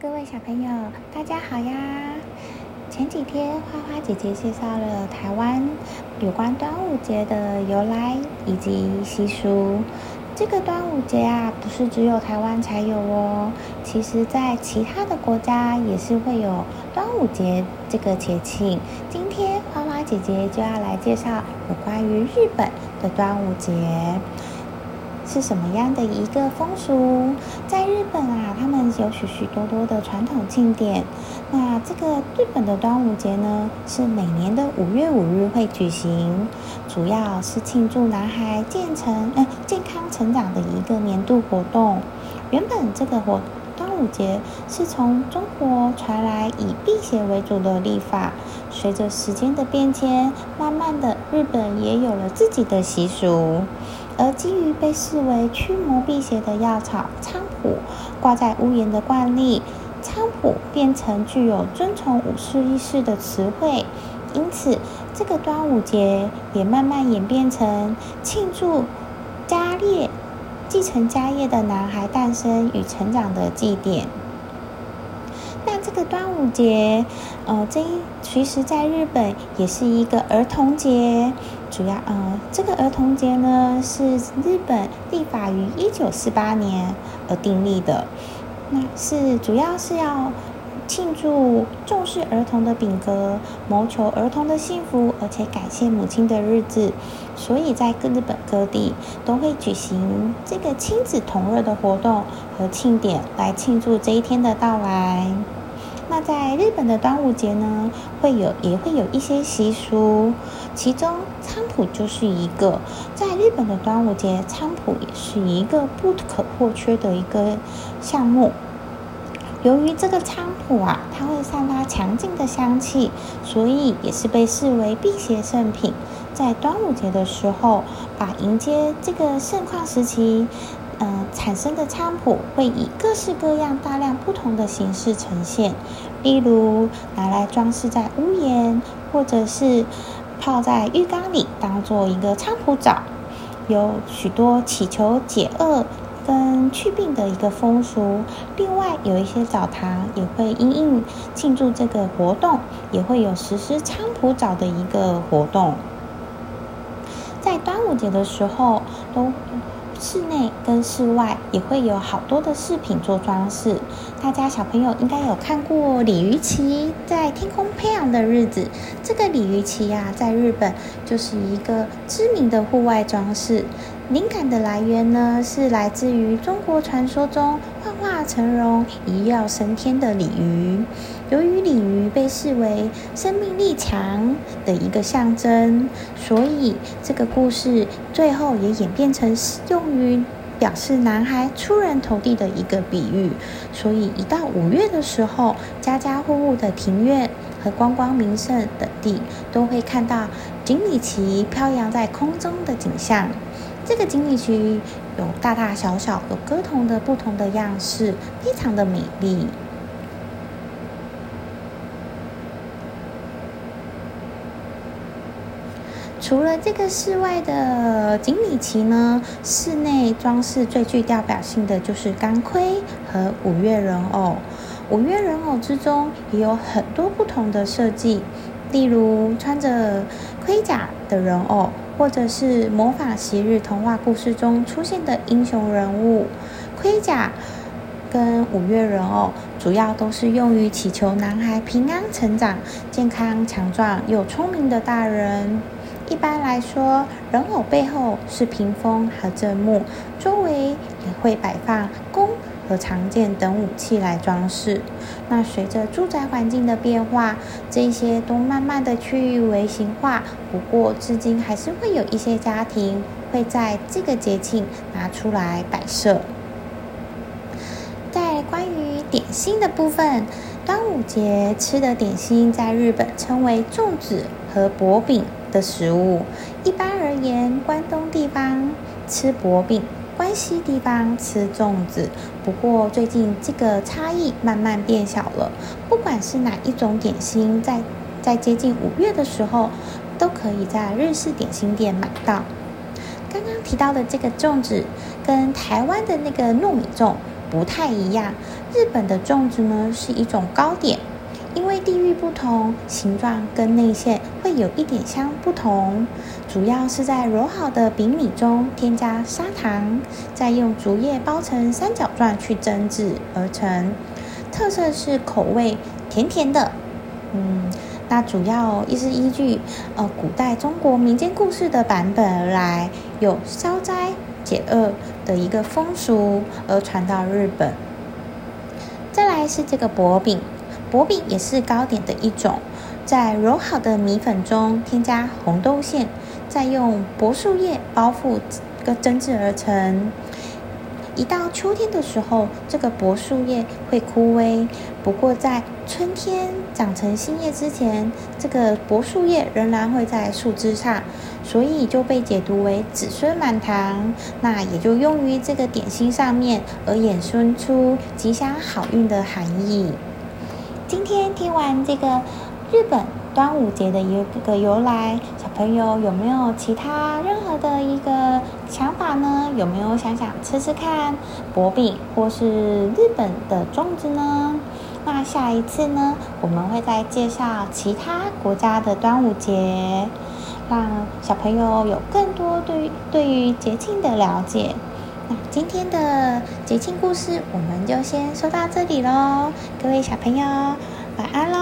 各位小朋友，大家好呀！前几天花花姐姐介绍了台湾有关端午节的由来以及习俗。这个端午节啊，不是只有台湾才有哦，其实在其他的国家也是会有端午节这个节庆。今天花花姐姐就要来介绍有关于日本的端午节。是什么样的一个风俗？在日本啊，他们有许许多多的传统庆典。那这个日本的端午节呢，是每年的五月五日会举行，主要是庆祝男孩健成呃健康成长的一个年度活动。原本这个活端午节是从中国传来以辟邪为主的历法，随着时间的变迁，慢慢的日本也有了自己的习俗。而基于被视为驱魔辟邪的药草菖蒲挂在屋檐的惯例，菖蒲变成具有尊崇武士意识的词汇，因此这个端午节也慢慢演变成庆祝家业、继承家业的男孩诞生与成长的祭典。那这个端午节，呃，这其实在日本也是一个儿童节。主要，呃，这个儿童节呢是日本立法于一九四八年而订立的。那是主要是要庆祝重视儿童的品格，谋求儿童的幸福，而且感谢母亲的日子。所以在各日本各地都会举行这个亲子同乐的活动和庆典，来庆祝这一天的到来。那在日本的端午节呢，会有也会有一些习俗，其中菖蒲就是一个。在日本的端午节，菖蒲也是一个不可或缺的一个项目。由于这个菖蒲啊，它会散发强劲的香气，所以也是被视为辟邪圣品。在端午节的时候，把迎接这个盛况时期。呃，产生的菖蒲会以各式各样、大量不同的形式呈现，例如拿来装饰在屋檐，或者是泡在浴缸里当做一个菖蒲澡。有许多祈求解厄跟祛病的一个风俗。另外，有一些澡堂也会因应庆祝这个活动，也会有实施菖蒲澡的一个活动。在端午节的时候都。室内跟室外也会有好多的饰品做装饰。大家小朋友应该有看过鲤鱼旗在天空飞扬的日子。这个鲤鱼旗呀，在日本就是一个知名的户外装饰。灵感的来源呢，是来自于中国传说中幻化成龙、一跃升天的鲤鱼。由于鲤鱼被视为生命力强的一个象征，所以这个故事最后也演变成用于表示男孩出人头地的一个比喻。所以一到五月的时候，家家户户的庭院和观光名胜等地都会看到锦鲤旗飘扬在空中的景象。这个锦鲤旗有大大小小、有各同的不同的样式，非常的美丽。除了这个室外的锦鲤旗呢，室内装饰最具代表性的就是钢盔和五月人偶。五月人偶之中也有很多不同的设计，例如穿着盔甲的人偶，或者是魔法昔日童话故事中出现的英雄人物。盔甲跟五月人偶主要都是用于祈求男孩平安成长、健康强壮又聪明的大人。一般来说，人偶背后是屏风和正木，周围也会摆放和长剑等武器来装饰。那随着住宅环境的变化，这些都慢慢的趋于微型化。不过，至今还是会有一些家庭会在这个节庆拿出来摆设。在关于点心的部分，端午节吃的点心在日本称为粽子和薄饼。的食物，一般而言，关东地方吃薄饼，关西地方吃粽子。不过最近这个差异慢慢变小了。不管是哪一种点心，在在接近五月的时候，都可以在日式点心店买到。刚刚提到的这个粽子，跟台湾的那个糯米粽不太一样。日本的粽子呢是一种糕点，因为地域不同，形状跟内馅会有一点相不同。主要是在揉好的饼米中添加砂糖，再用竹叶包成三角状去蒸制而成。特色是口味甜甜的，嗯。那主要也是依据呃古代中国民间故事的版本而来，有消灾解厄的一个风俗而传到日本。再来是这个薄饼，薄饼也是糕点的一种，在揉好的米粉中添加红豆馅，再用柏树叶包覆，个蒸制而成。一到秋天的时候，这个柏树叶会枯萎。不过在春天长成新叶之前，这个柏树叶仍然会在树枝上，所以就被解读为子孙满堂。那也就用于这个点心上面，而衍生出吉祥好运的含义。今天听完这个日本。端午节的一个由来，小朋友有没有其他任何的一个想法呢？有没有想想吃吃看薄饼或是日本的粽子呢？那下一次呢，我们会再介绍其他国家的端午节，让小朋友有更多对于对于节庆的了解。那今天的节庆故事我们就先说到这里喽，各位小朋友晚安喽。